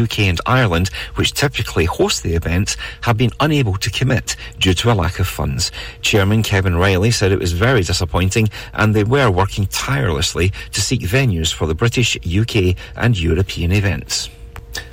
UK and Ireland, which typically host the events, have been unable to commit due to a lack of funds. Chairman Kevin Riley said it was very disappointing and they were working tirelessly to seek venues for the British, UK and European events.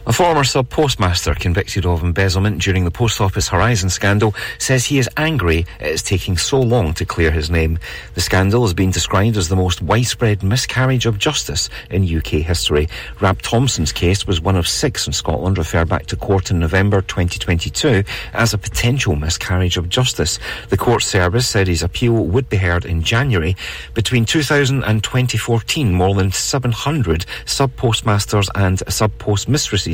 A former sub postmaster convicted of embezzlement during the Post Office Horizon scandal says he is angry it is taking so long to clear his name. The scandal has been described as the most widespread miscarriage of justice in UK history. Rab Thompson's case was one of six in Scotland referred back to court in November 2022 as a potential miscarriage of justice. The court service said his appeal would be heard in January. Between 2000 and 2014, more than 700 sub postmasters and sub post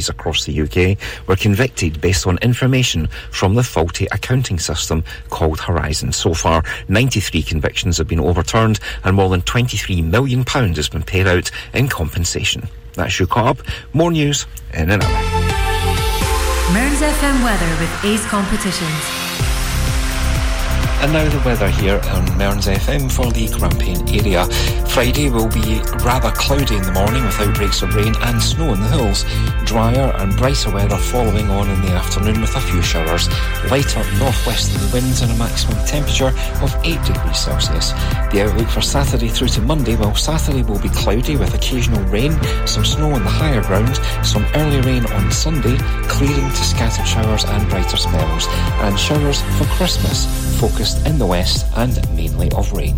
across the UK were convicted based on information from the faulty accounting system called Horizon. So far, 93 convictions have been overturned and more than £23 million has been paid out in compensation. That's your up. More news in an hour. Mearns FM weather with Ace Competitions. And now the weather here on Mearns FM for the Grampian area. Friday will be rather cloudy in the morning with outbreaks of rain and snow in the hills. Drier and brighter weather following on in the afternoon with a few showers. Lighter northwesterly winds and a maximum temperature of 8 degrees Celsius. The outlook for Saturday through to Monday, well Saturday will be cloudy with occasional rain, some snow on the higher ground, some early rain on Sunday, clearing to scattered showers and brighter spells. And showers for Christmas, focused in the west and mainly of rain.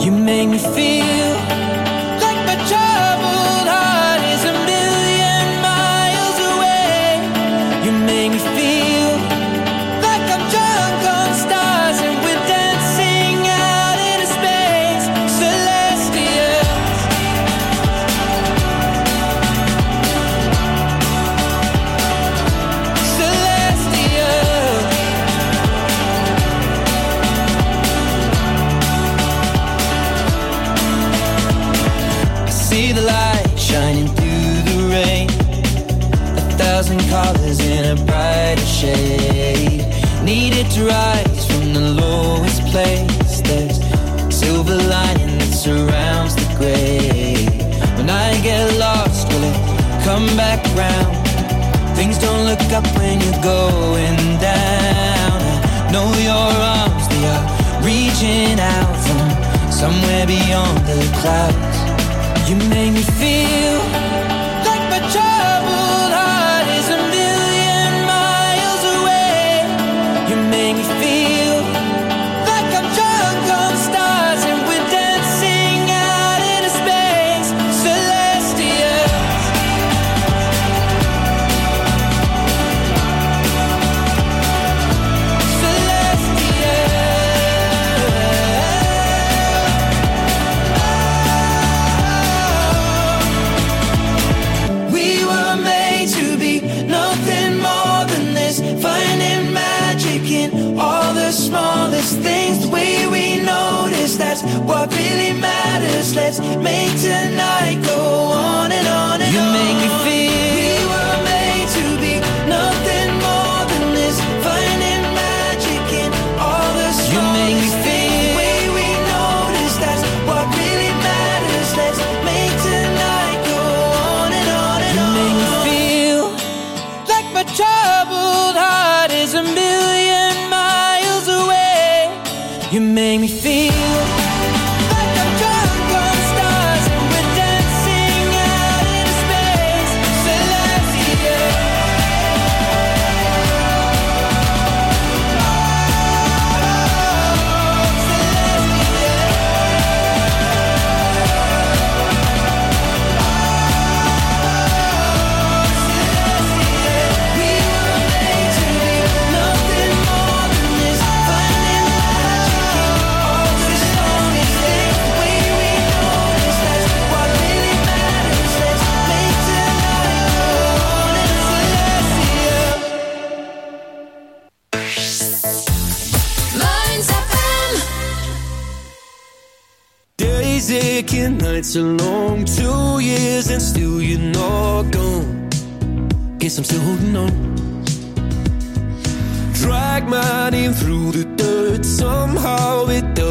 You make me feel Things don't look up when you're going down. I know your arms, they are reaching out from somewhere beyond the clouds. You make me feel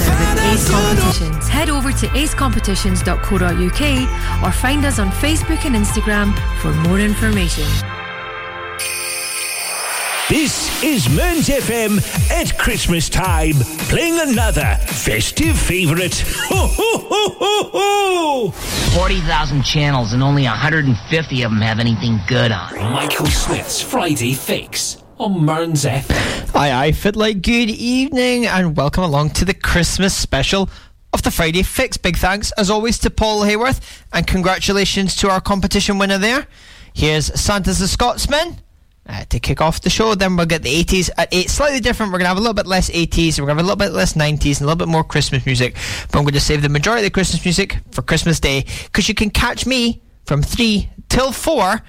FM weather with Ace Competitions. Head over to acecompetitions.co.uk or find us on Facebook and Instagram for more information. This is Mearns FM at Christmas time, playing another festive favourite. Ho, ho, ho, ho, ho! 40,000 channels and only 150 of them have anything good on. Michael Smith's Friday Fix on Mearns FM. Aye, aye, fit like good evening and welcome along to the Christmas special of the Friday Fix. Big thanks, as always, to Paul Hayworth and congratulations to our competition winner there. Here's Santa's the Scotsman. Uh, to kick off the show. Then we'll get the 80s at 8. Slightly different. We're going to have a little bit less 80s. We're going to have a little bit less 90s and a little bit more Christmas music. But I'm going to save the majority of the Christmas music for Christmas Day because you can catch me from 3 till 4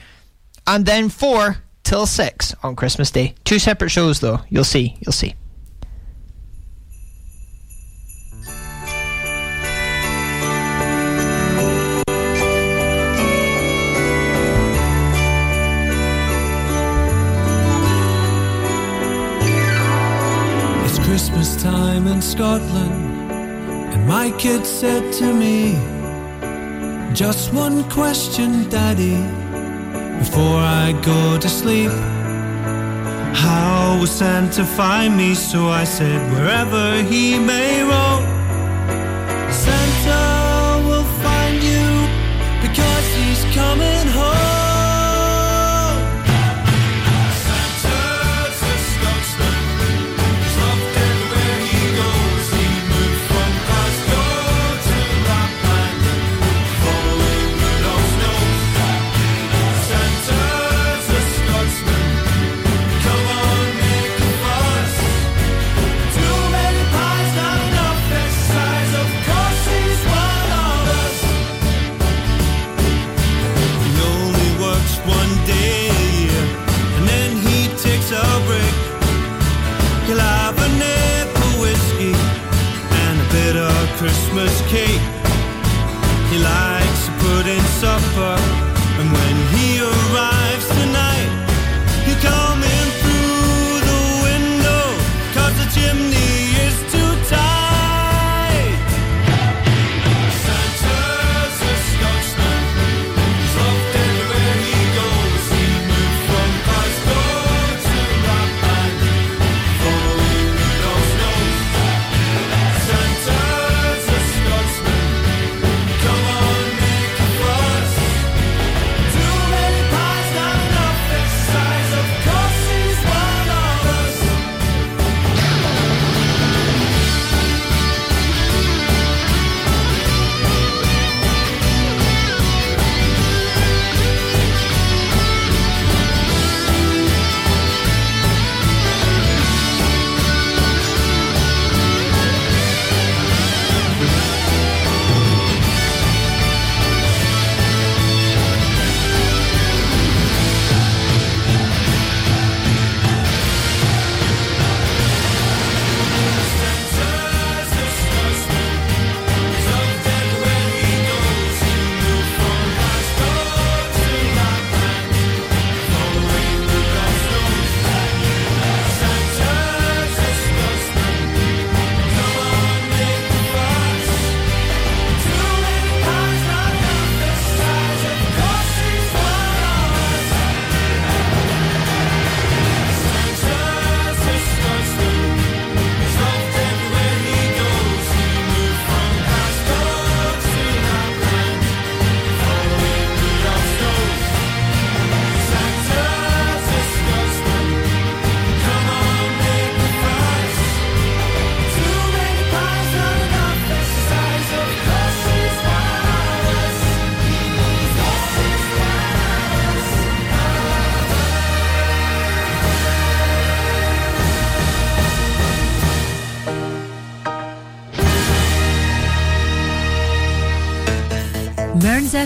and then 4 till 6 on Christmas Day. Two separate shows though. You'll see. You'll see. It's Christmas time in Scotland, and my kid said to me, Just one question, Daddy, before I go to sleep. How will Santa find me? So I said, Wherever he may roam, Santa will find you because he's coming home. Christmas cake. He likes to put in supper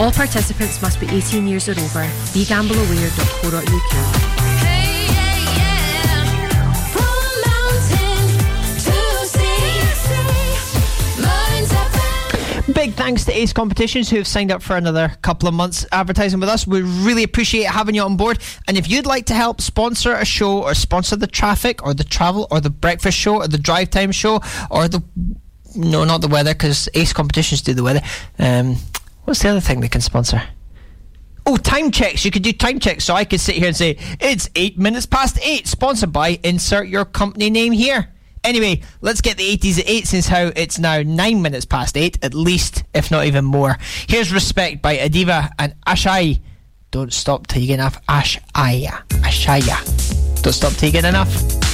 All participants must be 18 years or over. BeGambleAware.co.uk. Big thanks to Ace Competitions who have signed up for another couple of months advertising with us. We really appreciate having you on board. And if you'd like to help sponsor a show or sponsor the traffic or the travel or the breakfast show or the drive time show or the no, not the weather because Ace Competitions do the weather. Um, What's the other thing they can sponsor? Oh, time checks. You could do time checks. So I could sit here and say, it's eight minutes past eight, sponsored by insert your company name here. Anyway, let's get the 80s at 8 since how it's now 9 minutes past 8, at least, if not even more. Here's Respect by Adeva and Ashai. Don't stop till you get enough. Ashaya. Ashaya. Don't stop till you get enough.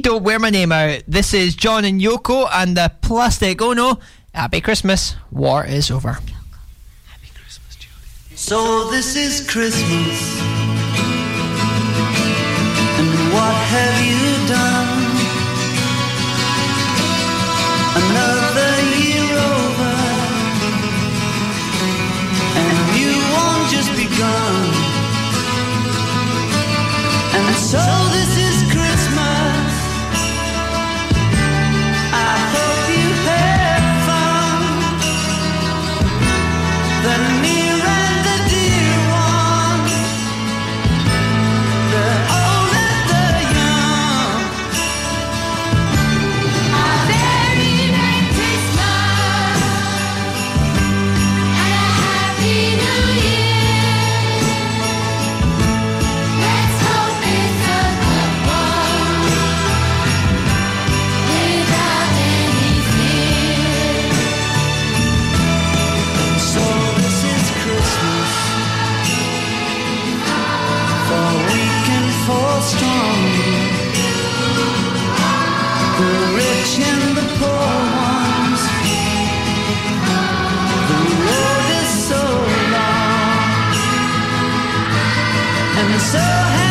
Don't Wear My Name Out. This is John and Yoko and the Plastic Oh No. Happy Christmas. War is over. Happy Christmas, Julie. So this is Christmas. And what have you done? Another year over. And you won't just begun. And so this is so happy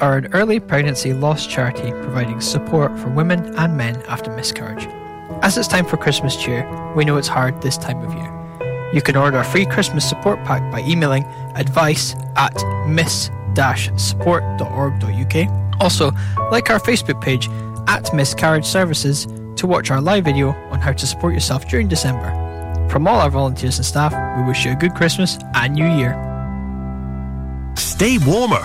are an early pregnancy loss charity providing support for women and men after miscarriage. As it's time for Christmas cheer, we know it's hard this time of year. You can order a free Christmas support pack by emailing advice at miss-support.org.uk. Also, like our Facebook page at Miscarriage Services to watch our live video on how to support yourself during December. From all our volunteers and staff, we wish you a good Christmas and New Year. Stay warmer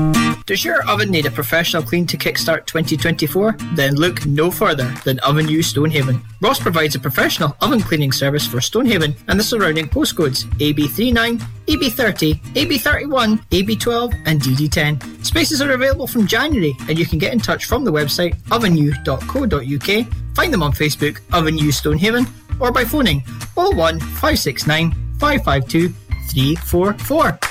Does your oven need a professional clean to kickstart 2024? Then look no further than Ovenu Stonehaven. Ross provides a professional oven cleaning service for Stonehaven and the surrounding postcodes AB39, AB30, AB31, AB12, and DD10. Spaces are available from January, and you can get in touch from the website ovenu.co.uk, find them on Facebook, Ovenu Stonehaven, or by phoning 01 569 552 344.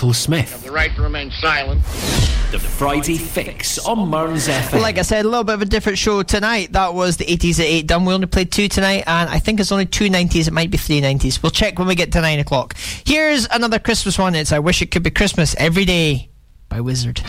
Michael Smith. The right to remain silent. The Friday Fix on Mearns FM. Like I said, a little bit of a different show tonight. That was the 80s at 8 done. We only played two tonight, and I think it's only two 90s. It might be three 90s. We'll check when we get to 9 o'clock. Here's another Christmas one. It's I Wish It Could Be Christmas Every Day by Wizzard.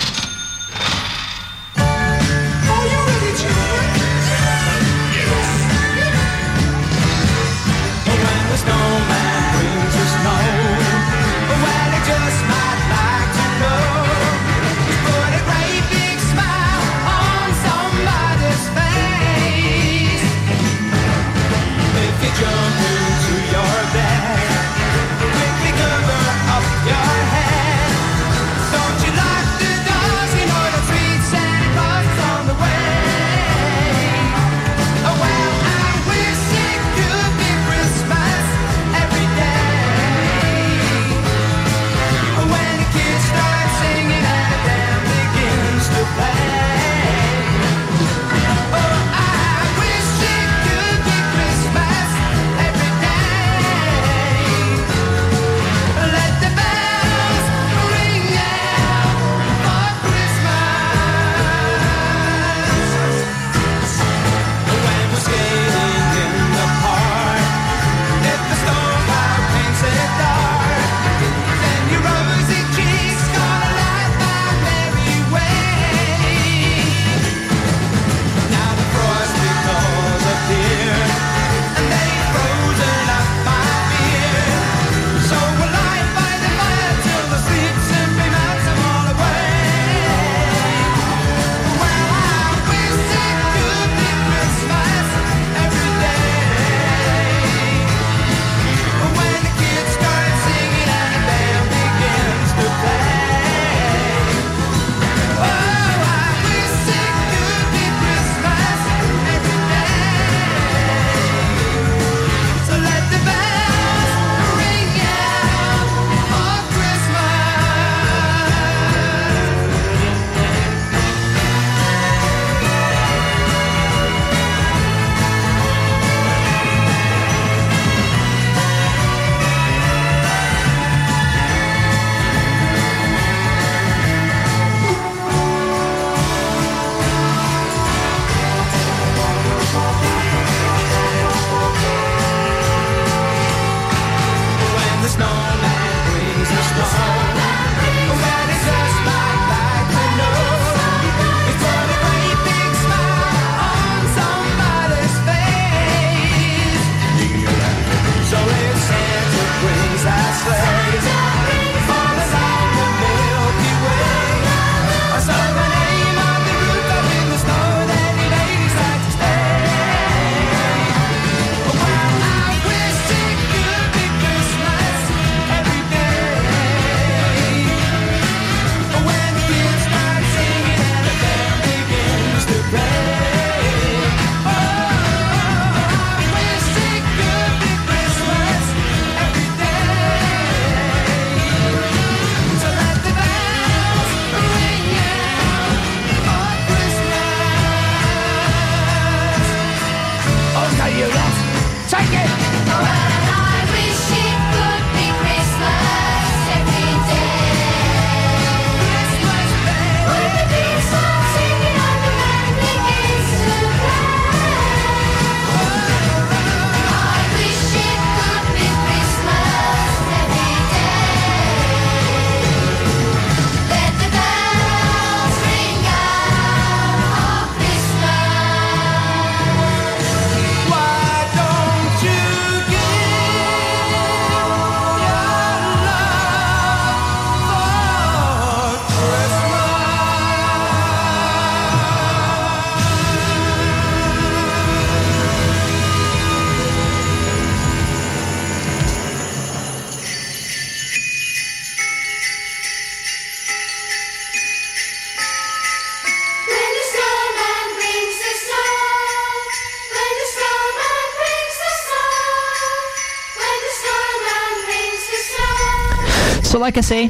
Like I say,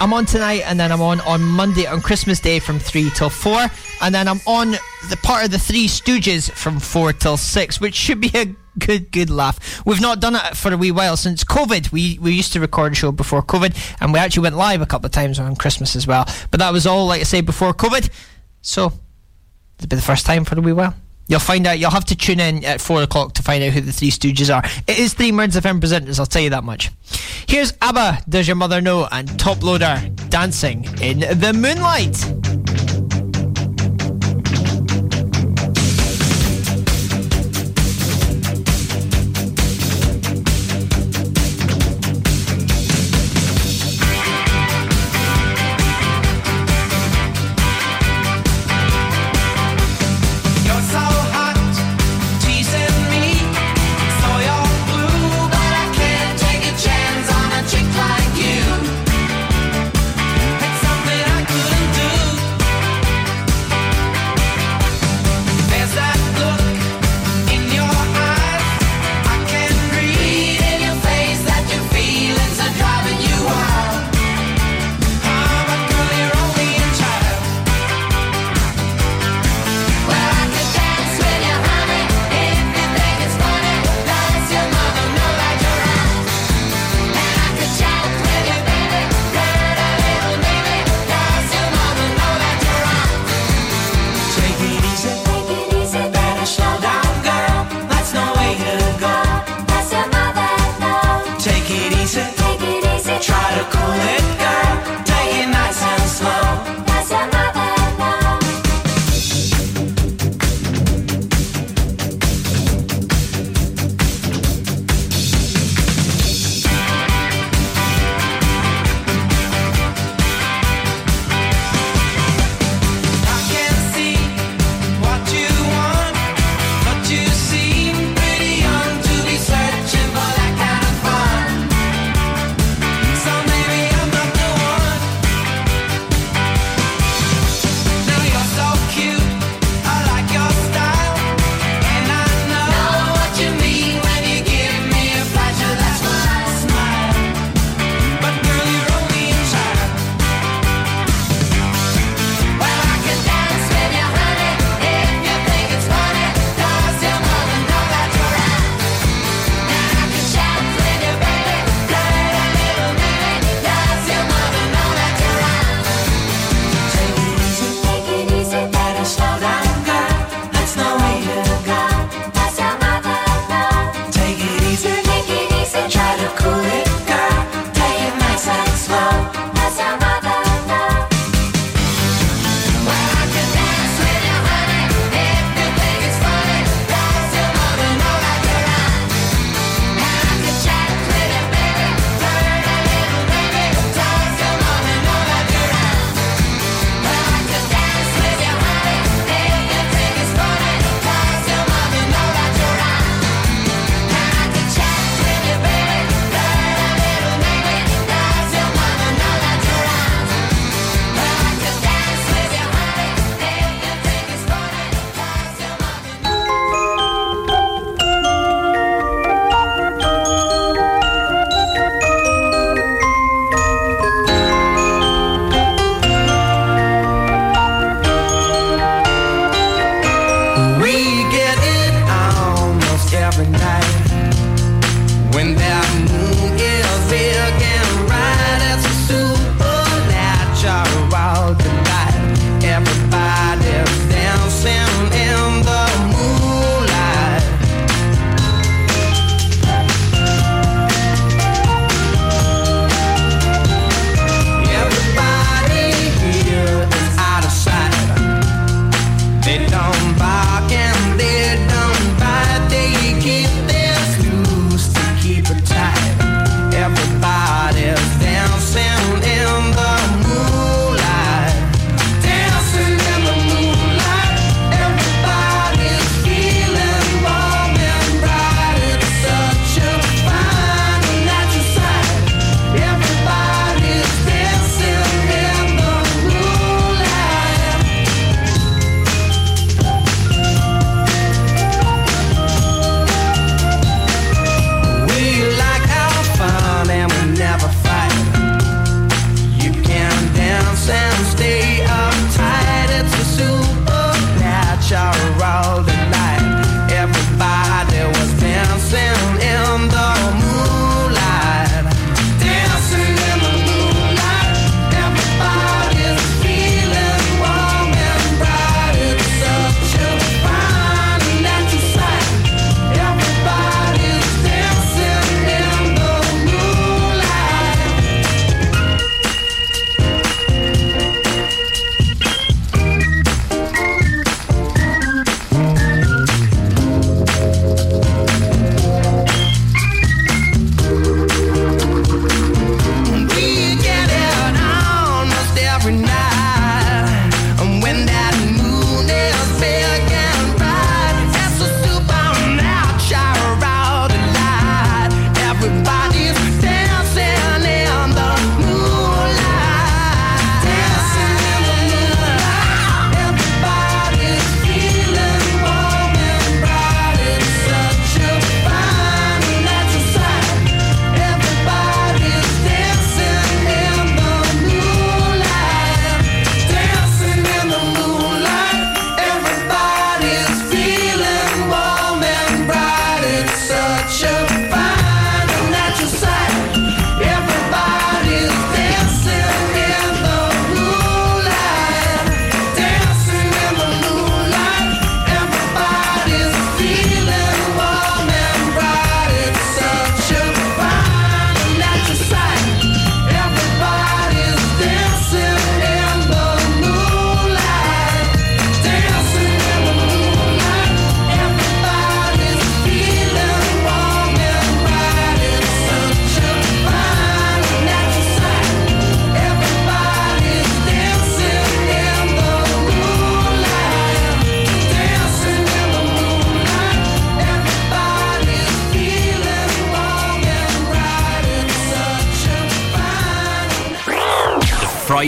I'm on tonight, and then I'm on on Monday on Christmas Day from three till four, and then I'm on the part of the Three Stooges from four till six, which should be a good good laugh. We've not done it for a wee while since COVID. We we used to record a show before COVID, and we actually went live a couple of times on Christmas as well. But that was all, like I say, before COVID. So it'll be the first time for a wee while. You'll find out. You'll have to tune in at four o'clock to find out who the Three Stooges are. It is three Mearns FM presenters. I'll tell you that much. Here's ABBA. Does your mother know? And Top Loader dancing in the moonlight.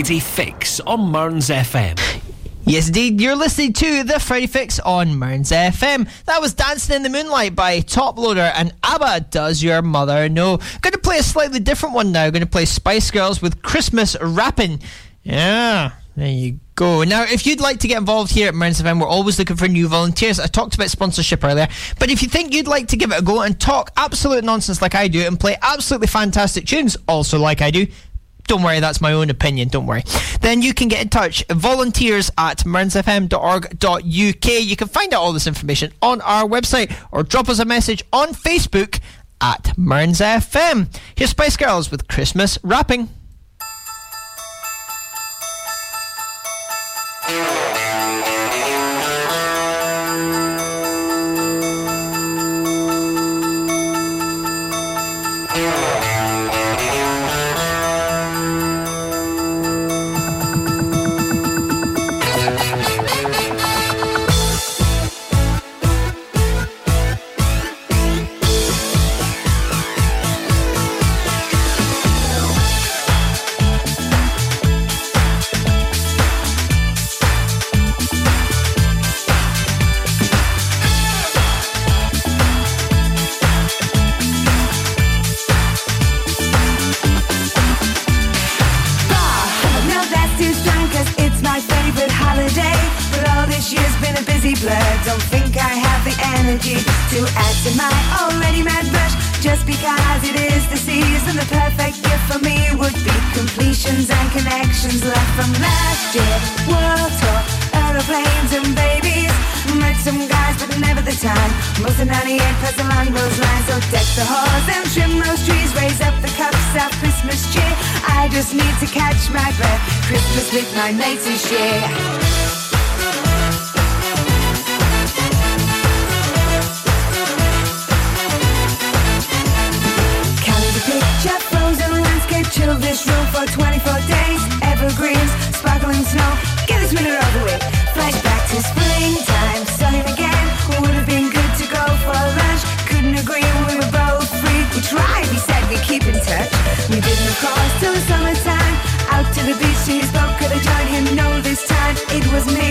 Friday Fix on Mearns FM. Yes, indeed. You're listening to the Friday Fix on Mearns FM. That was Dancing in the Moonlight by Top Loader and ABBA Does Your Mother Know? Going to play a slightly different one now. Going to play Spice Girls with Christmas Wrapping. Yeah, there you go. Now, if you'd like to get involved here at Mearns FM, we're always looking for new volunteers. I talked about sponsorship earlier, but if you think you'd like to give it a go and talk absolute nonsense like I do and play absolutely fantastic tunes, also like I do, don't worry, that's my own opinion, don't worry. Then you can get in touch, volunteers at mearnsfm.org.uk. You can find out all this information on our website or drop us a message on Facebook at Mearns FM. Here's Spice Girls with Christmas Wrapping. Blur. Don't think I have the energy to add to my already mad rush. Just because it is the season, the perfect gift for me would be completions and connections left from last year. World tour, aeroplanes and babies. Met some guys, but never the time. Most of 98 plus along those lines. So deck the halls and trim those trees. Raise up the cups of Christmas cheer. I just need to catch my breath. Christmas with my mates this year. I join him? No, this time it was me.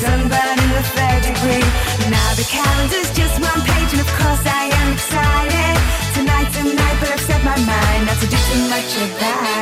Sunburn in the third degree. Now the calendar's just one page, and of course I am excited. Tonight's a night, but I've set my mind not to do too much about it.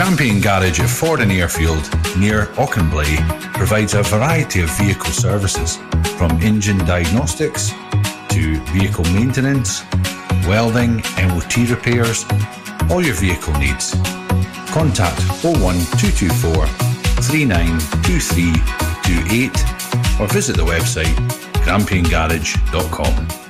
Grampian Garage at Fordoun Airfield, near Auchenblae, provides a variety of vehicle services, from engine diagnostics to vehicle maintenance, welding, MOT repairs, all your vehicle needs. Contact 01224 392328 or visit the website grampiangarage.com.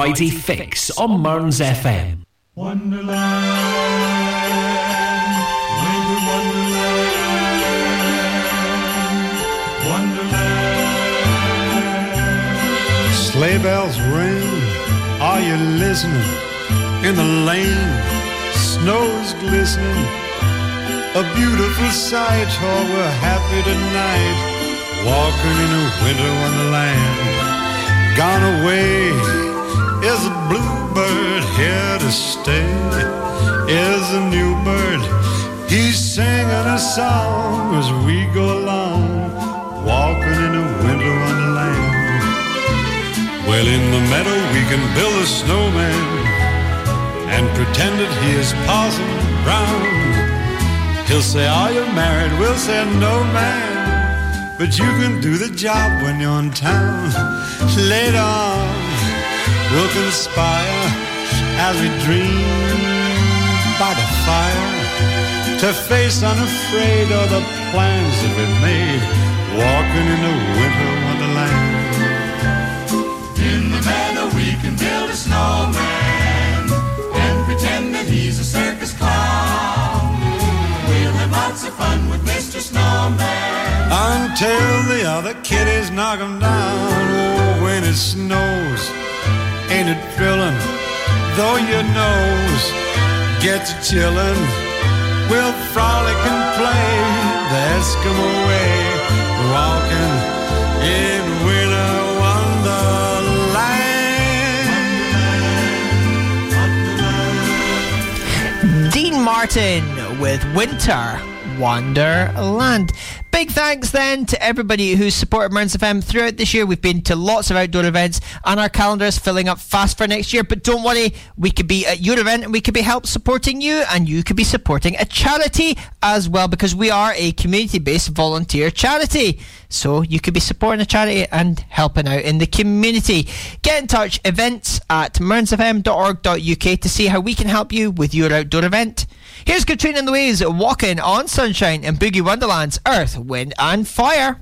Friday Fix on Mearns FM. Wonderland. Sleigh bells ring, are you listening? In the lane, snow's glistening. A beautiful sight, oh, we're happy tonight. Walking in a winter wonderland. Gone away is a bluebird here to stay. Is a new bird, he's singing a song as we go along. Walking in a winter wonderland. Well, in the meadow we can build a snowman and pretend that he is Parson Brown. He'll say, Are you married? We'll say, No, man. But you can do the job when you're in town. Later on, we'll conspire as we dream by the fire to face unafraid all the plans that we've made. Walking in a winter wonderland. In the meadow we can build a snowman and pretend that he's a circus clown. We'll have lots of fun with Mr. Snowman. until the other kiddies knock him down. Oh, when it snows, ain't it thrilling? Though your nose gets chillin', we'll frolic and play the Eskimo way, walking in winter wonderland. Dean Martin with Winter Wonderland. Big thanks then to everybody who's supported Mearns FM throughout this year. We've been to lots of outdoor events and our calendar is filling up fast for next year. But don't worry, we could be at your event and we could be help supporting you and you could be supporting a charity as well because we are a community-based volunteer charity. So you could be supporting a charity and helping out in the community. Get in touch, events at mearnsfm.org.uk to see how we can help you with your outdoor event. Here's Katrina and Louise walking on sunshine in Boogie Wonderland's Earth, Wind and Fire.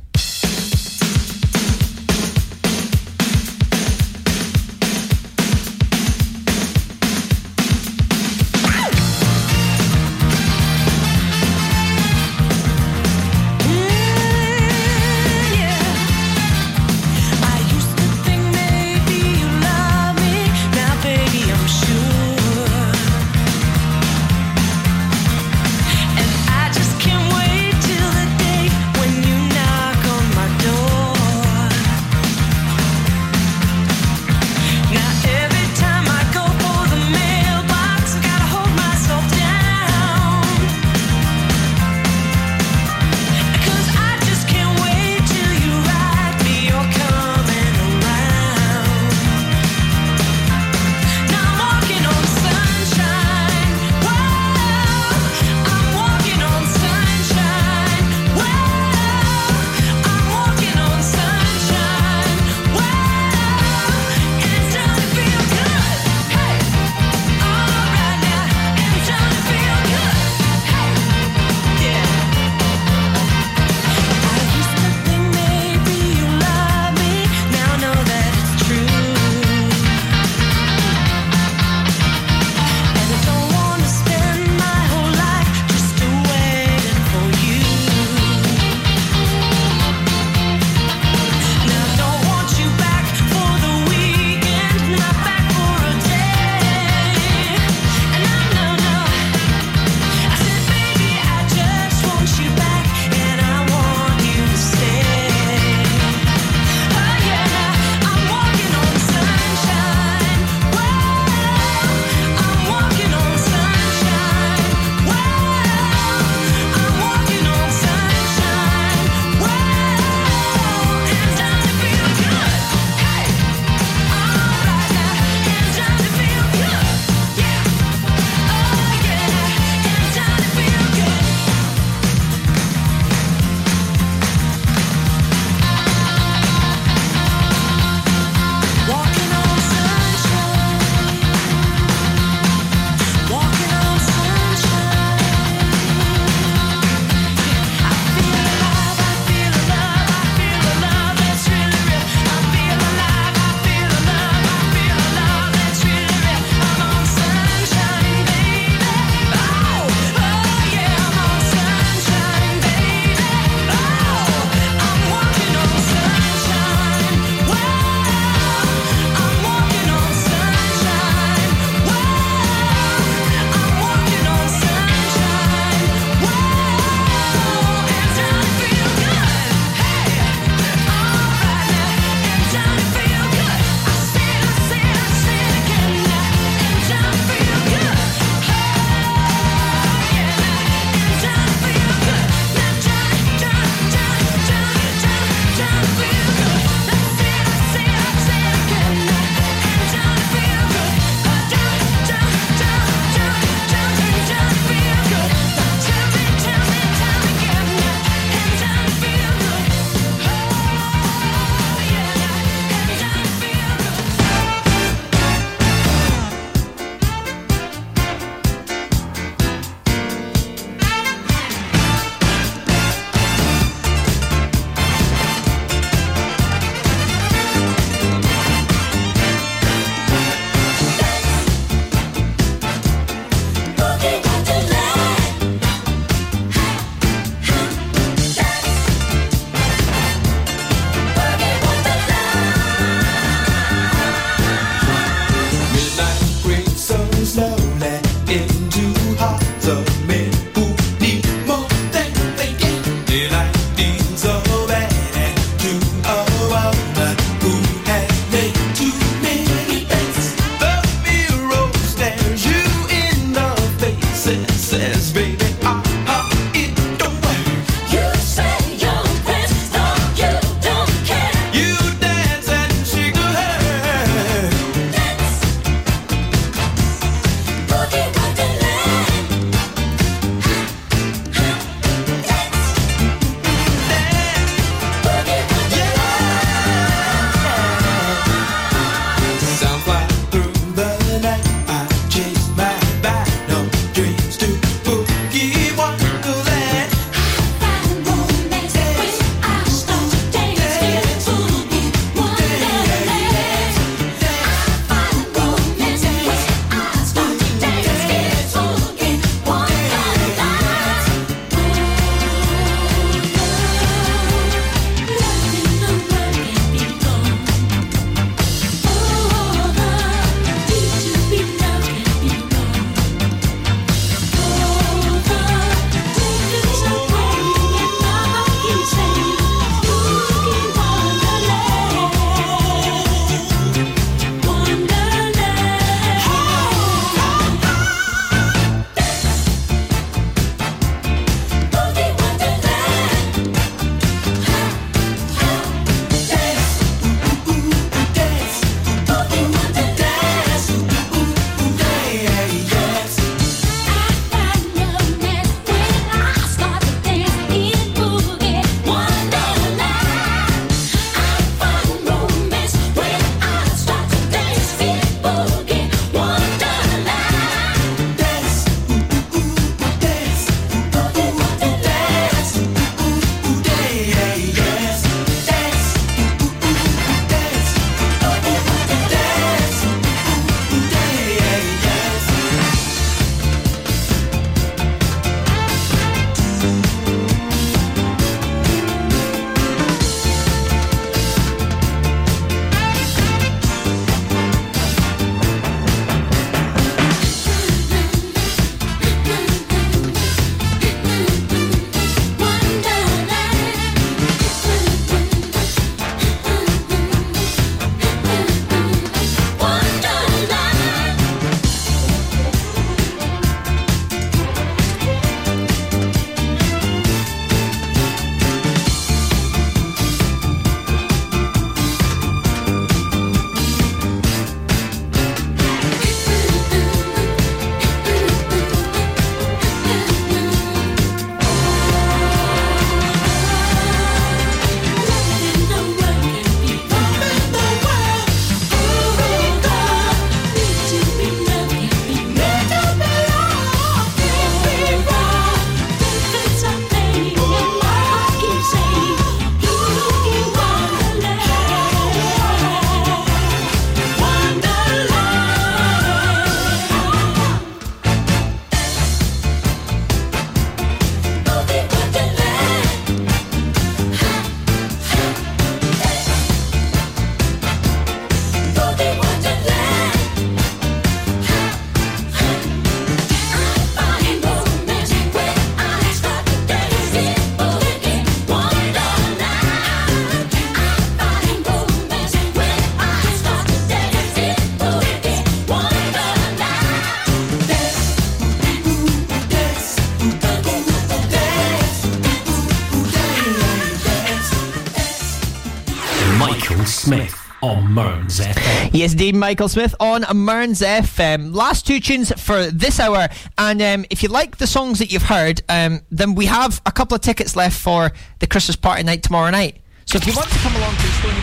Yes, Dean Michael Smith on Mearns FM. Last two tunes for this hour, and um, if you like the songs that you've heard, um, then we have a couple of tickets left for the Christmas party night tomorrow night. So if you want to come along to Stony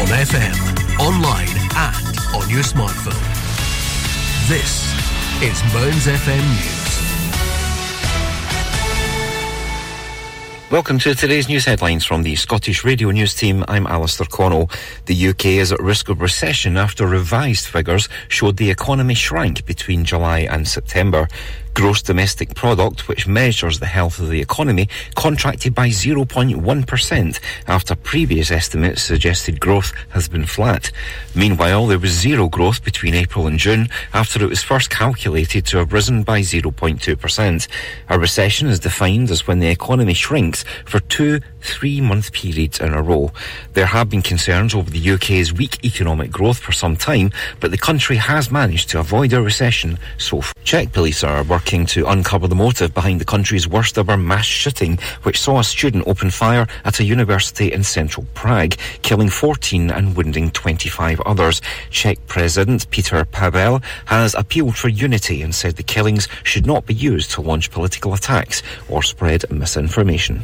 On FM, online, and on your smartphone. This is Mearns FM News. Welcome to today's news headlines from the Scottish Radio News team. I'm Alistair Connell. The UK is at risk of recession after revised figures showed the economy shrank between July and September. Gross domestic product, which measures the health of the economy, contracted by 0.1% after previous estimates suggested growth has been flat. Meanwhile, there was zero growth between April and June after it was first calculated to have risen by 0.2%. A recession is defined as when the economy shrinks for two three month periods in a row. There have been concerns over the UK's weak economic growth for some time, but the country has managed to avoid a recession so far. Czech police are working to uncover the motive behind the country's worst ever mass shooting, which saw a student open fire at a university in central Prague, killing 14 and wounding 25 others. Czech President Peter Pavel has appealed for unity and said the killings should not be used to launch political attacks or spread misinformation.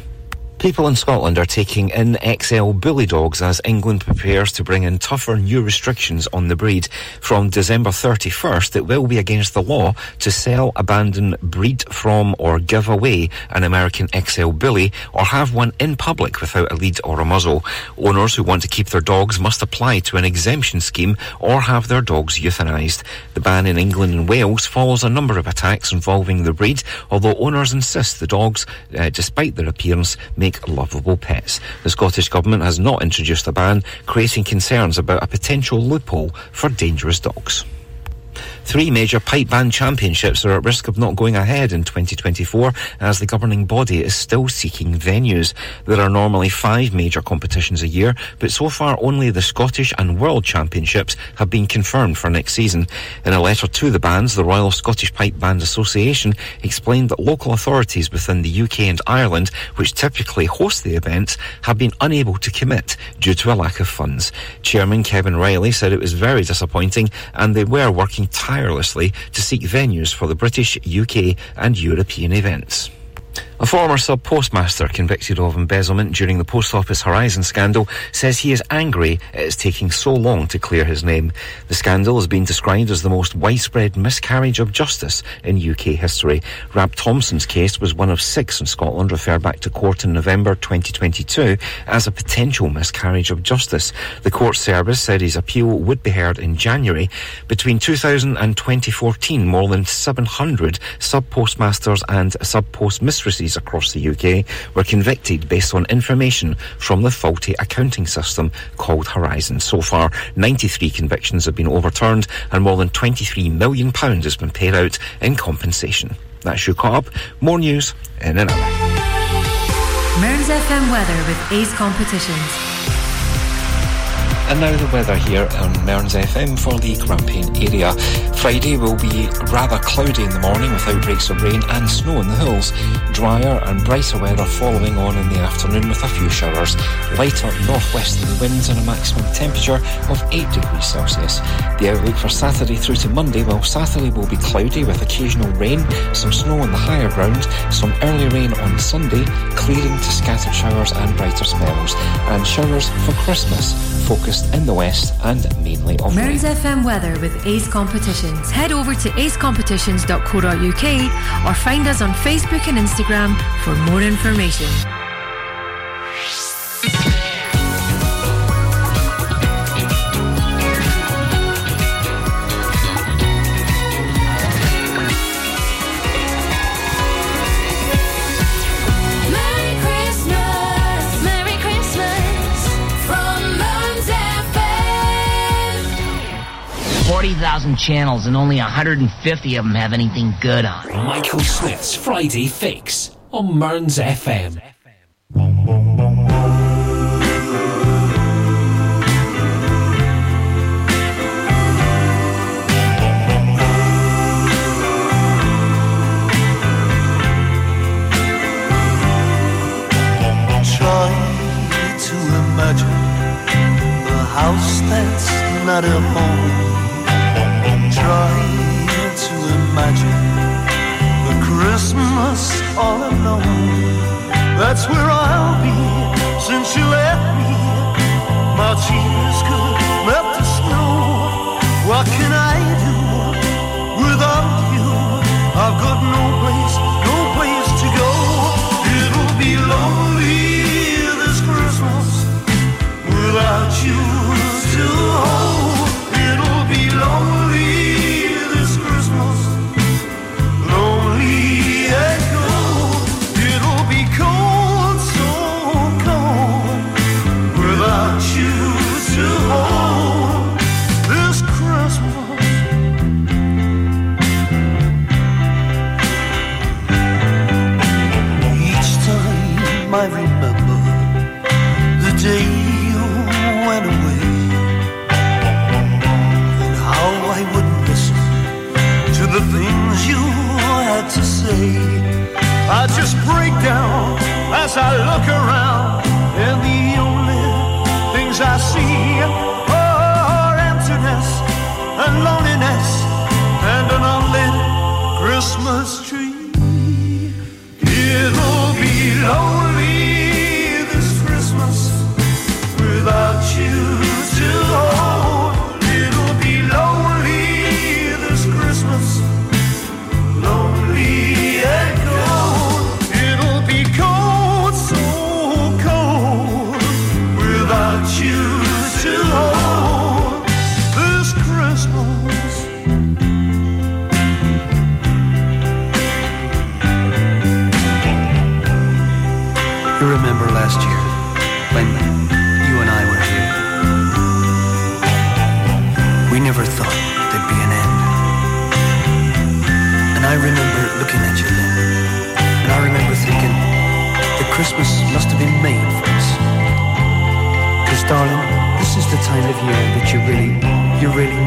People in Scotland are taking in XL bully dogs as England prepares to bring in tougher new restrictions on the breed. From December 31st, it will be against the law to sell, abandon, breed from, or give away an American XL bully or have one in public without a lead or a muzzle. Owners who want to keep their dogs must apply to an exemption scheme or have their dogs euthanised. The ban in England and Wales follows a number of attacks involving the breed, although owners insist the dogs, uh, despite their appearance, make lovable pets. The Scottish Government has not introduced a ban, creating concerns about a potential loophole for dangerous dogs. Three major pipe band championships are at risk of not going ahead in 2024 as the governing body is still seeking venues. There are normally five major competitions a year, but so far only the Scottish and World Championships have been confirmed for next season. In a letter to the bands, the Royal Scottish Pipe Band Association explained that local authorities within the UK and Ireland, which typically host the events, have been unable to commit due to a lack of funds. Chairman Kevin Riley said it was very disappointing and they were working tirelessly to seek venues for the British, UK and European events. A former sub postmaster convicted of embezzlement during the Post Office Horizon scandal says he is angry it is taking so long to clear his name. The scandal has been described as the most widespread miscarriage of justice in UK history. Rab Thompson's case was one of six in Scotland referred back to court in November 2022 as a potential miscarriage of justice. The court service said his appeal would be heard in January. Between 2000 and 2014, more than 700 sub postmasters and sub post across the UK were convicted based on information from the faulty accounting system called Horizon. So far, 93 convictions have been overturned and more than £23 million has been paid out in compensation. That's your up. More news in an hour. Mearns FM weather with Ace Competitions. And now the weather here on Mearns FM for the Grampian area. Friday will be rather cloudy in the morning with outbreaks of rain and snow in the hills. Drier and brighter weather following on in the afternoon with a few showers. Lighter northwesterly winds and a maximum temperature of 8 degrees Celsius. The outlook for Saturday through to Monday, well, Saturday will be cloudy with occasional rain, some snow on the higher ground, some early rain on Sunday, clearing to scattered showers and brighter spells. And showers for Christmas, focused in the west and mainly of rain. FM weather with Ace Competitions. Head over to acecompetitions.co.uk or find us on Facebook and Instagram for more information. 40,000 channels and only 150 of them have anything good on. Michael Smith's Friday Fix on Mearns FM. Try to imagine house that's not a home Christmas all alone. That's where I'll be since you left me. My tears could melt the snow. What can I do I look around, really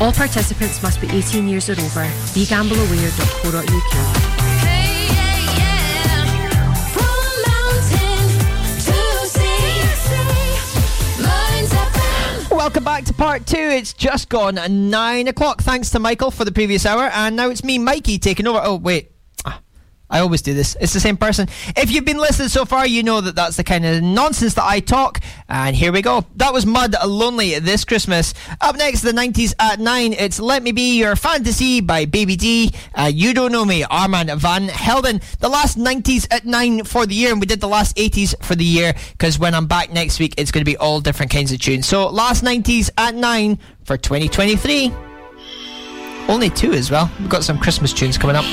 All participants must be 18 years or over. BeGambleAware.co.uk. Welcome back to part two. It's just gone nine o'clock. Thanks to Michael for the previous hour, and now it's me, Mikey, taking over. Oh wait, I always do this. It's the same person. If you've been listening so far, you know that that's the kind of nonsense that I talk. And here we go. That was Mud Lonely this Christmas. Up next, the 90s at 9. It's Let Me Be Your Fantasy by Baby D. Uh, you Don't Know Me, Armand Van Helden. The last 90s at 9 for the year. And we did the last 80s for the year because when I'm back next week, it's going to be all different kinds of tunes. So, last 90s at 9 for 2023. Only two as well. We've got some Christmas tunes coming up.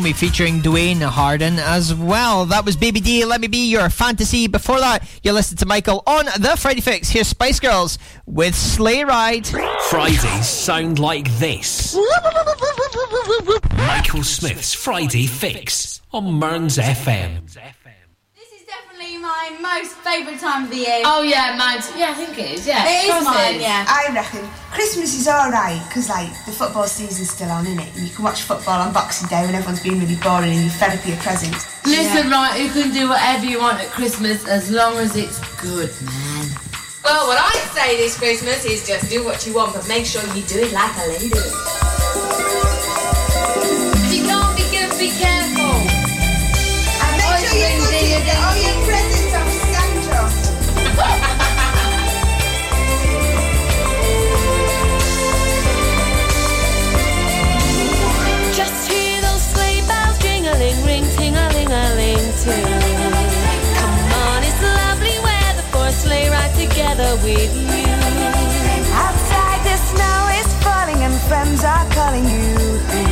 Me featuring Duane Harden as well. That was Baby D, Let Me Be Your Fantasy. Before that, you listened to Michael on The Friday Fix. Here's Spice Girls with Sleigh Ride. Fridays sound like this. Michael Smith's Friday Fix on Mearns FM. Definitely my most favourite time of the year. Oh yeah, mine. too. Yeah, I think it is. Yeah, It is mine, yeah. I reckon Christmas is alright because like the football season's still on, isn't it? And you can watch football on Boxing Day when everyone's being really boring and you're fed up your presents. Listen, right, you can do whatever you want at Christmas as long as it's good, man. Well, what I say this Christmas is just do what you want, but make sure you do it like a lady. Come on, it's lovely weather for a sleigh ride together with you. Outside the snow is falling and friends are calling you.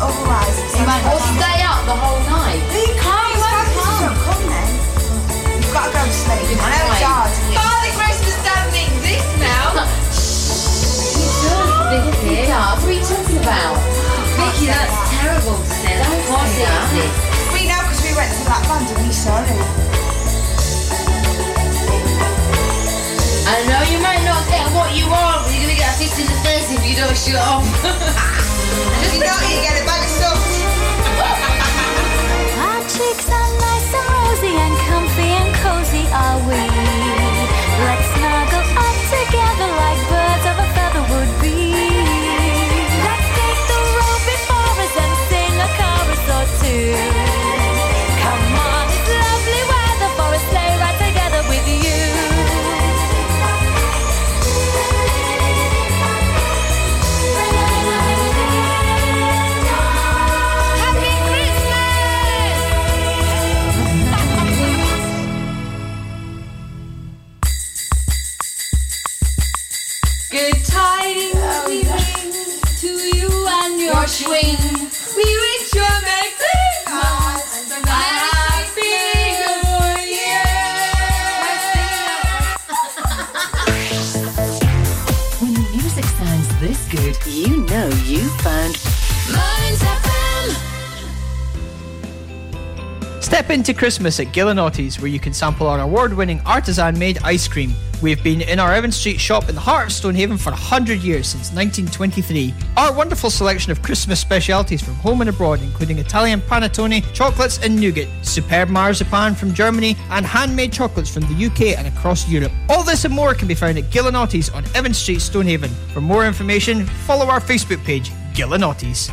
on Christmas Eve, otherwise. You might all stay up the whole night. You can't. You won't Santa's come. come then. You've got to go to sleep. I know it's hard. Father Christmas doesn't exist now. Vicky, what are you talking about? Vicky, that's terrible to say. Of course it. We know because we went to that band and we saw it. I know you might not get what you want, but you're gonna get a fist in the face if you don't shut off. You. Our cheeks are nice and rosy and comfy and cozy are we. Christmas at Giulianotti's, where you can sample our award winning artisan made ice cream. We've been in our Evan Street shop in the heart of Stonehaven for 100 years, since 1923. Our wonderful selection of Christmas specialities from home and abroad, including Italian panettone, chocolates and nougat, superb marzipan from Germany, and handmade chocolates from the UK and across Europe. All this and more can be found at Giulianotti's on Evan Street, Stonehaven. For more information, follow our Facebook page, Giulianotti's.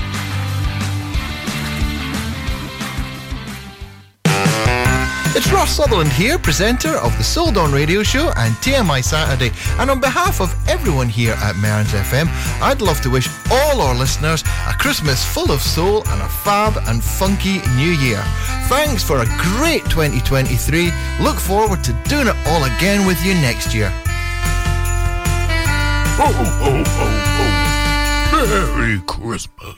It's Ross Sutherland here, presenter of the Sold On Radio Show and TMI Saturday. And on behalf of everyone here at Mearns FM, I'd love to wish all our listeners a Christmas full of soul and a fab and funky new year. Thanks for a great 2023. Look forward to doing it all again with you next year. Ho, ho, ho, ho. Merry Christmas.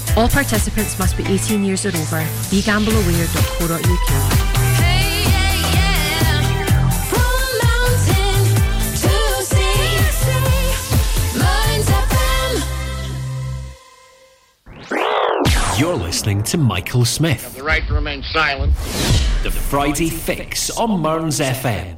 All participants must be 18 years or over. BeGambleAware.co.uk. From mountain to sea, Mearns FM. You're listening to Michael Smith. The right to remain silent. The Friday Fix on Mearns FM.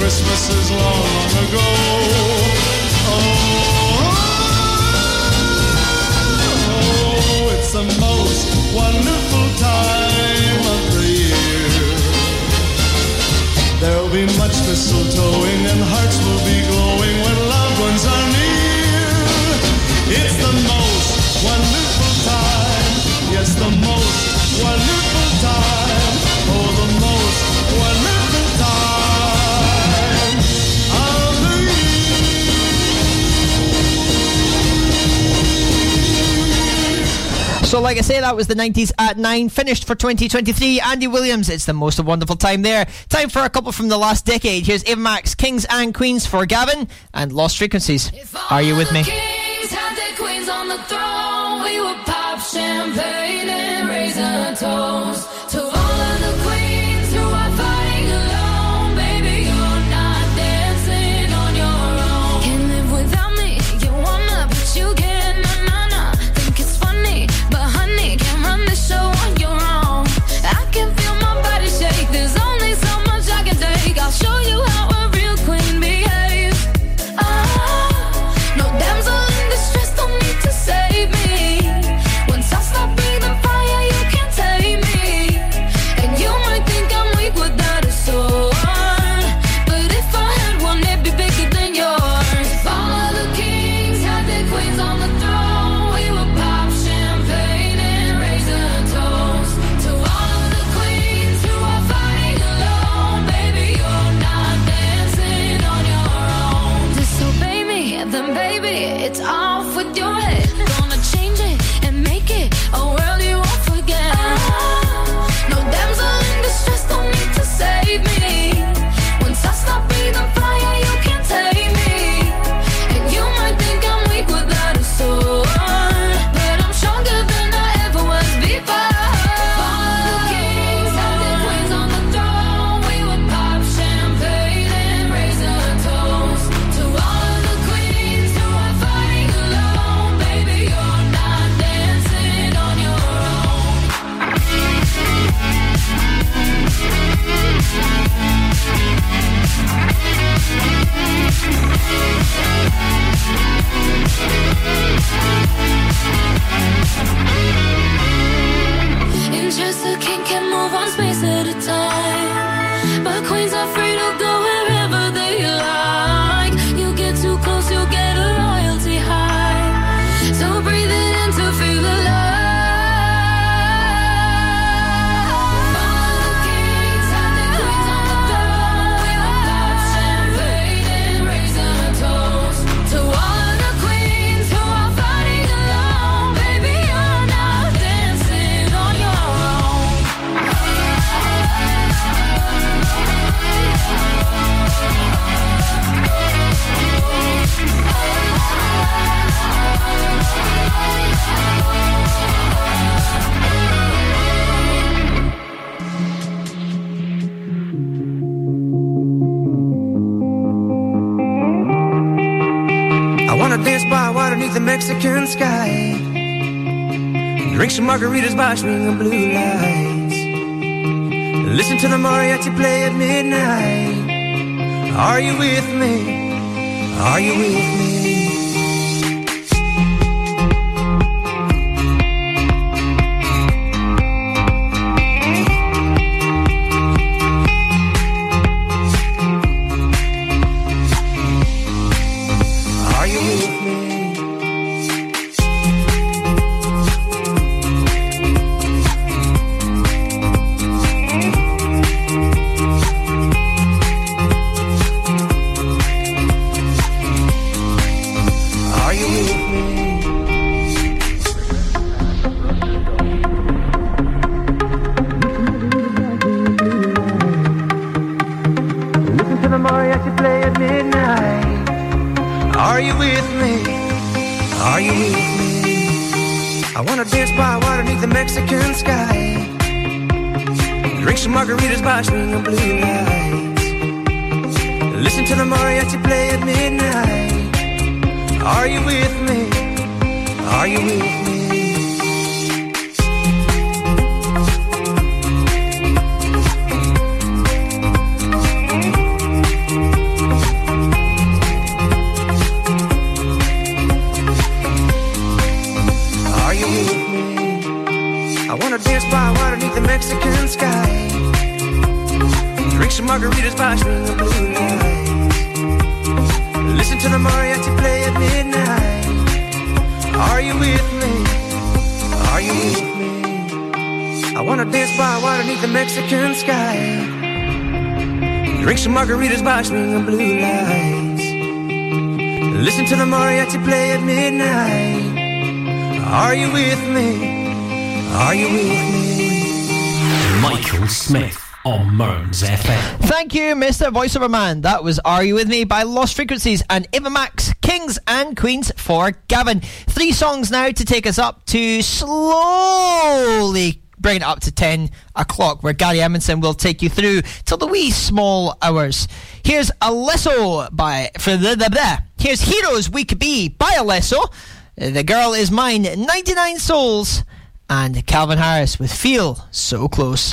glories of Christmases long, long ago. Like I say, that was the 90s at 9, finished for 2023. Andy Williams, it's the most wonderful time there. Time for a couple from the last decade. Here's Ava Max, Kings and Queens for Gavin, and Lost Frequencies. Are you with me? box ring and blue lights. Listen to the mariachi play at midnight. Are you with me? Are you with me? Thank you, Mr. Voiceover Man. That was Are You With Me by Lost Frequencies and Ava Max, Kings and Queens for Gavin. Three songs now to take us up to slowly bring it up to 10 o'clock, where Gary Amundsen will take you through till the wee small hours. Here's Alesso by. For the, the, the. Here's Heroes We Could Be by Alesso. The Girl Is Mine, 99 Souls, and Calvin Harris with Feel So Close.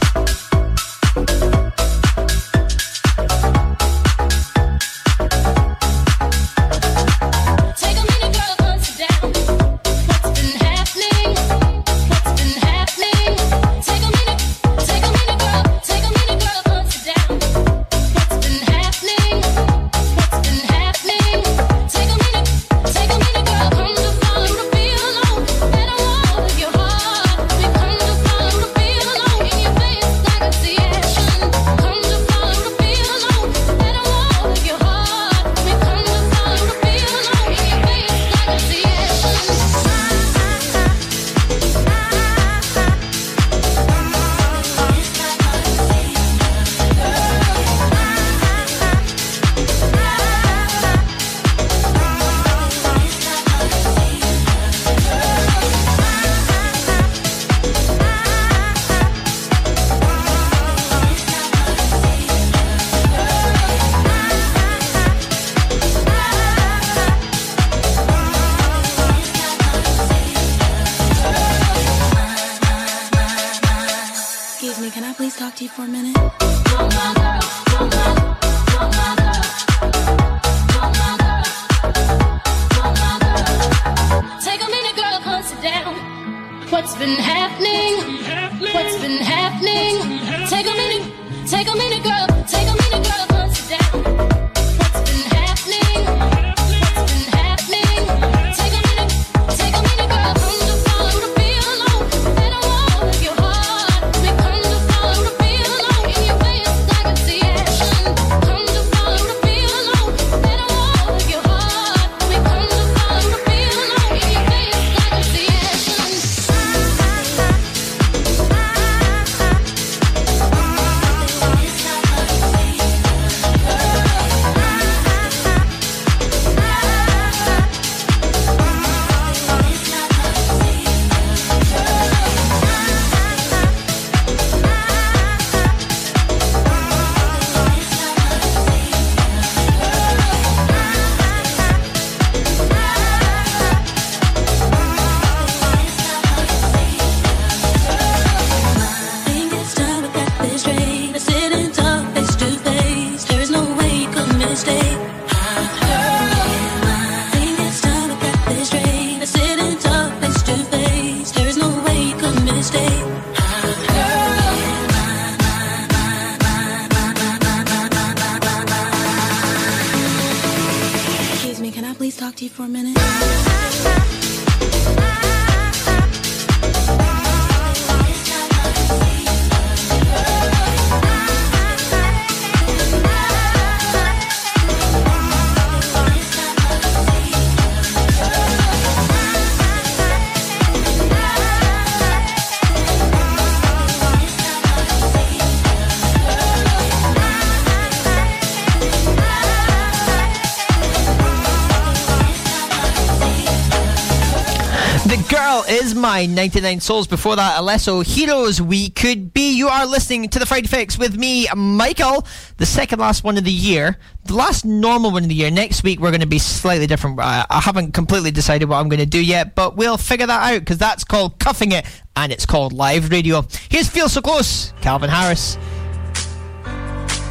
Is mine. 99 souls. Before that, Alesso Heroes. We could be. You are listening to the Friday Fix with me, Michael. The second last one of the year. The last normal one of the year. Next week we're going to be slightly different. I, I haven't completely decided what I'm going to do yet, but we'll figure that out because that's called cuffing it, and it's called live radio. Here's Feel So Close. Calvin Harris.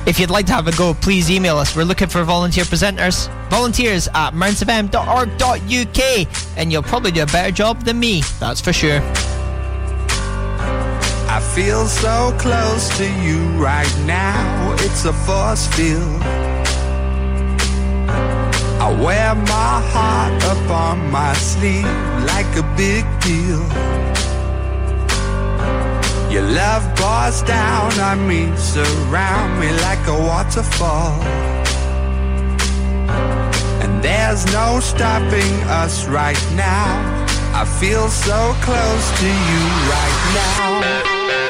If you'd like to have a go, please email us. We're looking for volunteer presenters. Volunteers at mearnsfm.org.uk and you'll probably do a better job than me, that's for sure. I feel so close to you right now. It's a force field. I wear my heart up on my sleeve like a big deal. Your love pours down on me, surround me like a waterfall. And there's no stopping us right now. I feel so close to you right now.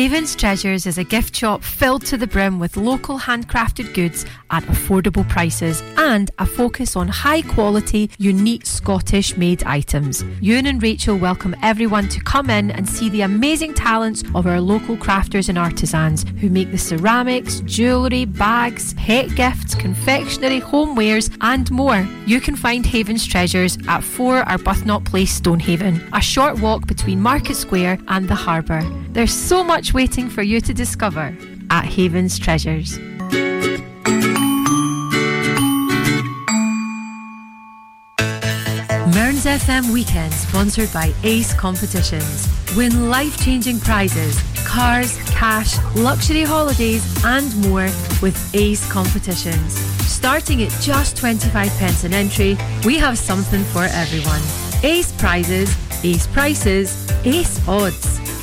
Haven's Treasures is a gift shop filled to the brim with local handcrafted goods at affordable prices and a focus on high quality, unique Scottish made items. Ewan and Rachel welcome everyone to come in and see the amazing talents of our local crafters and artisans who make the ceramics, jewellery, bags, pet gifts, confectionery, homewares, and more. You can find Haven's Treasures at 4 Arbuthnot Place, Stonehaven, a short walk between Market Square and the harbour. There's so much waiting for you to discover at Haven's Treasures. Mearns FM Weekend sponsored by Ace Competitions. Win life changing prizes, cars, cash, luxury holidays, and more with Ace Competitions. Starting at just 25 pence an entry, we have something for everyone. Ace prizes, ace prices, ace odds.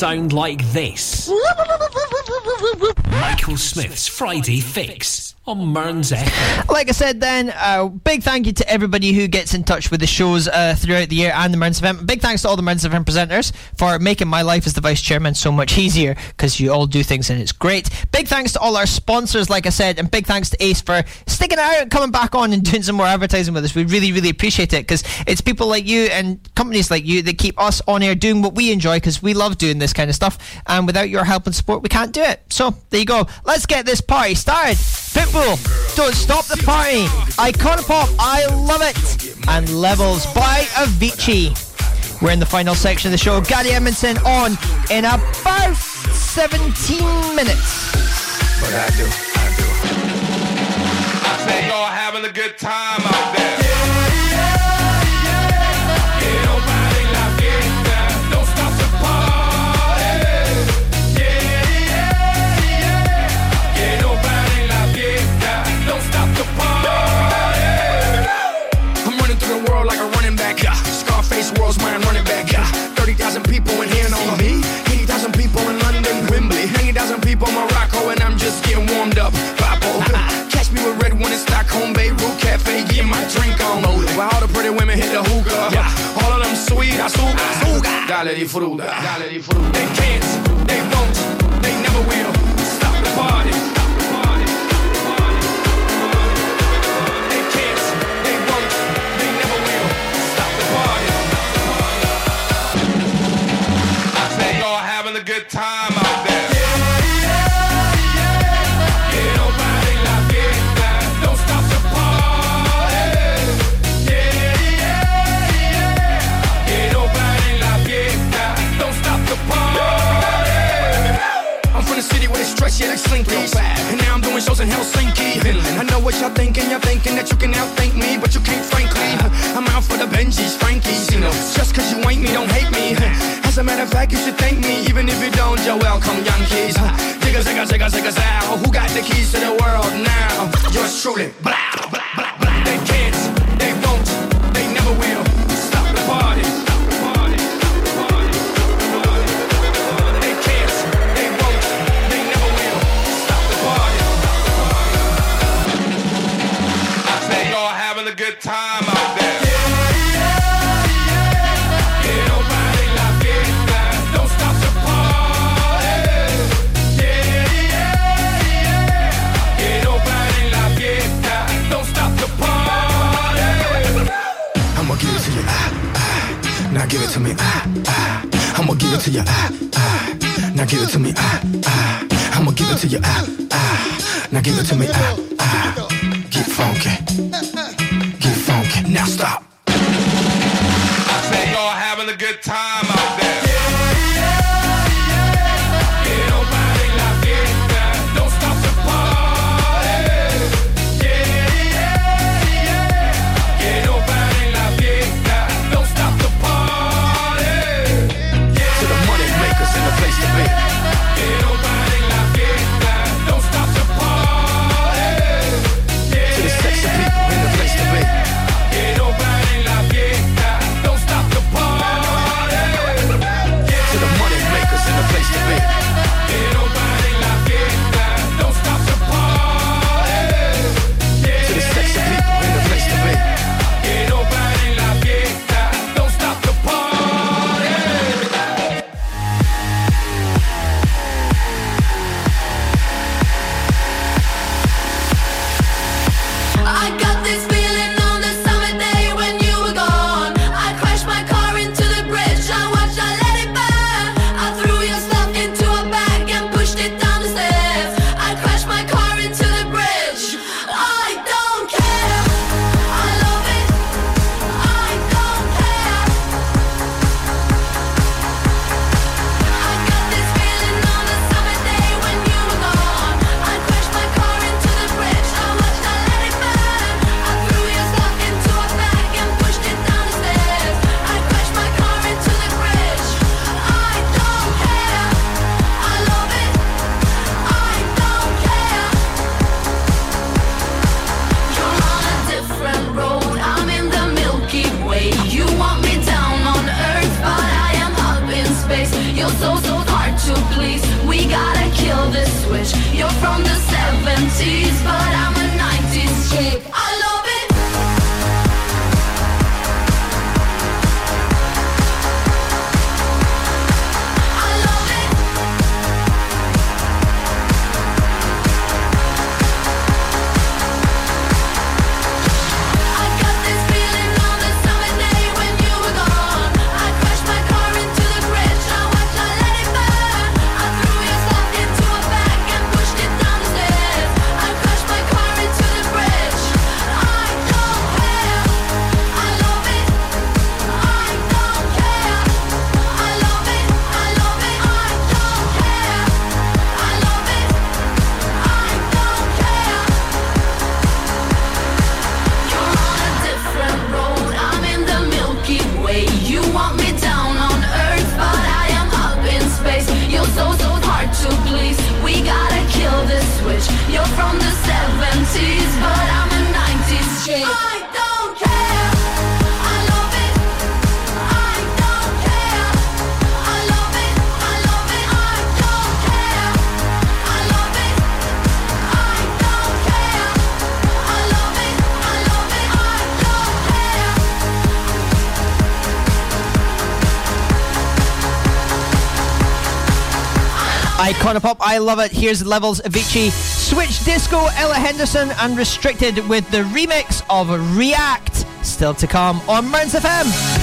sound like this. Michael Smith's Friday Fix on Mearns FM. Like I said then, uh, big thank you to everybody who gets in touch with the shows uh, throughout the year and the Mearns FM. Big thanks to all the Mearns FM presenters for making my life as the vice chairman so much easier because you all do things and it's great. Big thanks to all our sponsors, like I said, and big thanks to Ace for sticking out, coming back on and doing some more advertising with us. We really, really appreciate it because it's people like you and companies like you that keep us on air doing what we enjoy because we love doing this kind of stuff. And without your help and support, we can't do it. So there you go. Let's get this party started. Pitbull, don't stop the party. Icona Pop, I love it. And Levels by Avicii. We're in the final section of the show. Gary Edmondson on in about 17 minutes. But I do, I do. I y'all having a good time out there. Back. Yeah. Scarface world's my running back. Yeah. 30,000 people in here know me. 80,000 people in London, Wembley. 90,000 people in Morocco, and I'm just getting warmed up. Papo. Catch me with RedOne in Stockholm, Beirut Cafe, getting my drink on. While all the pretty women hit the hookah. Yeah. All of them sweet, azúcar, azúcar. Dale di fruta. Dale di fruta. They can't, they won't, they never will. Stop the party. Stop the party. slink. And now I'm doing shows in Helsinki. Finland. I know what y'all thinking, y'all thinking that you can outthink me, but you can't frankly. I'm out for the Benjis, Frankies. You know, just cause you ain't me, don't hate me. As a matter of fact, you should thank me, even if you don't, you're welcome, young kids. Digga, digga, digga, digga, out. Who got the keys to the world now? Yours truly, blah. me. Ah, ah. I'ma give it to you. Ah, ah. Now give it to me. Ah, ah. I'ma give it to you. Ah, ah. Now give it to me. Ah, ah. Get funky. Get funky. Now stop. You're from the 70s, but I'm a 90s chick. Corner Pop. I love it. Here's Levels Avicii, Switch Disco, Ella Henderson, and Restricted with the remix of React. Still to come on Mearns FM.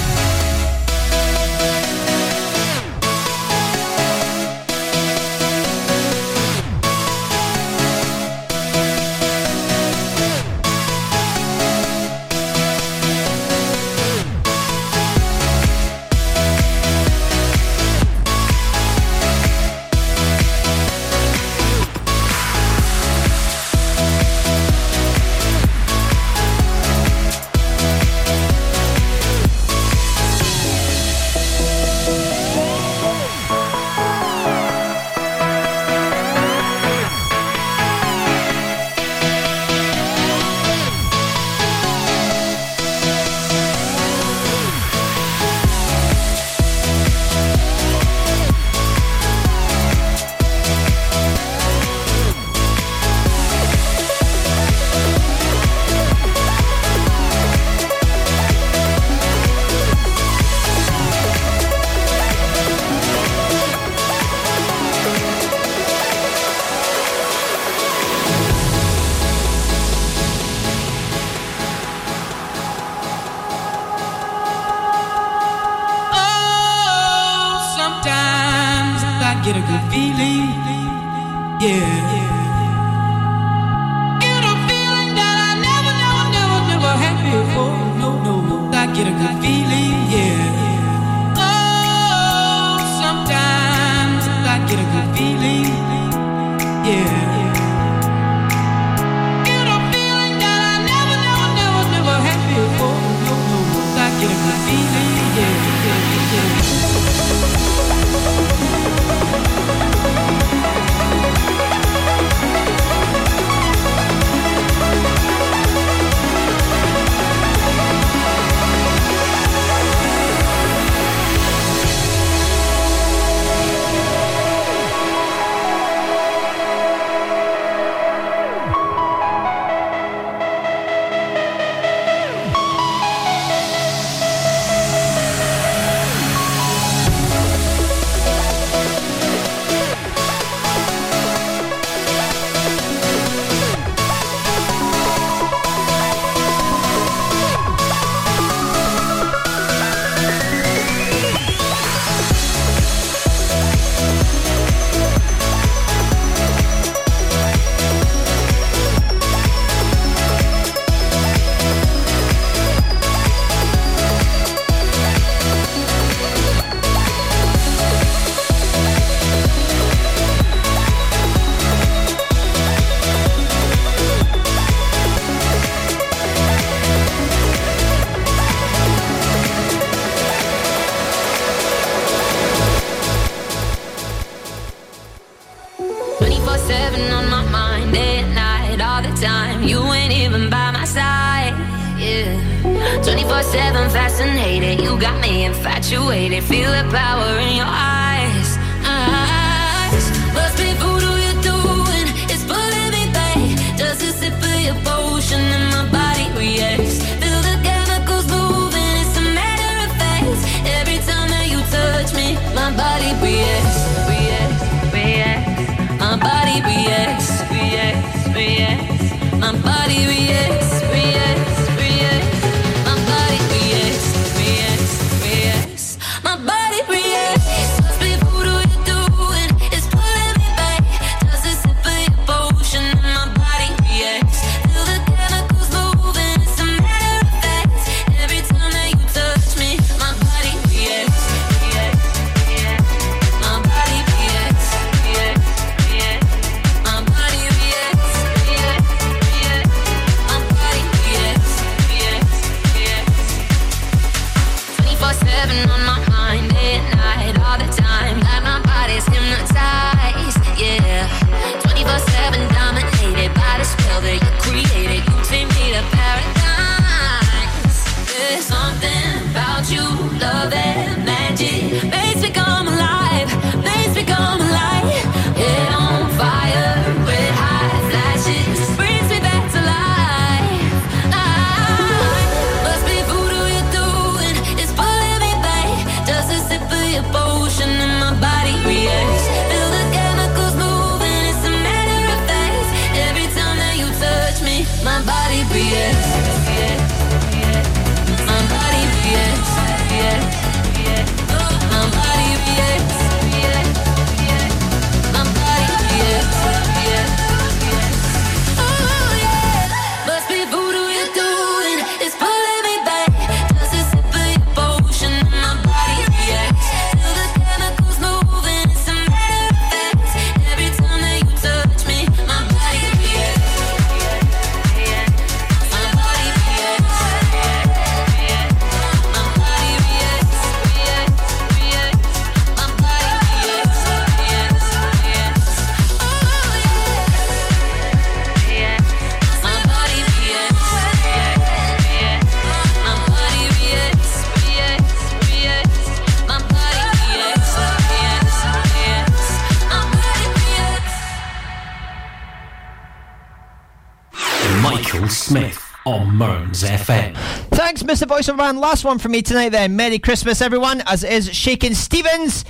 Mearns FM. Thanks, Mr. Voice of Man. Last one for me tonight, then. Merry Christmas, everyone, as it is Shakin' Stevens.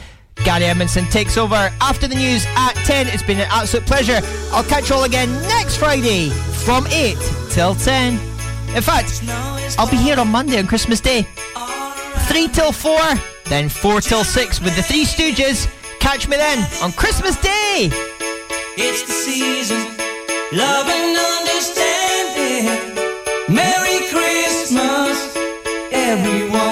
Gary Edmondson takes over after the news at 10. It's been an absolute pleasure. I'll catch you all again next Friday from 8 till 10. In fact, I'll be here on Monday on Christmas Day. 3 till 4, then 4 till 6 with the Three Stooges. Catch me then on Christmas Day. It's the season. Love and understand. Merry Christmas, everyone.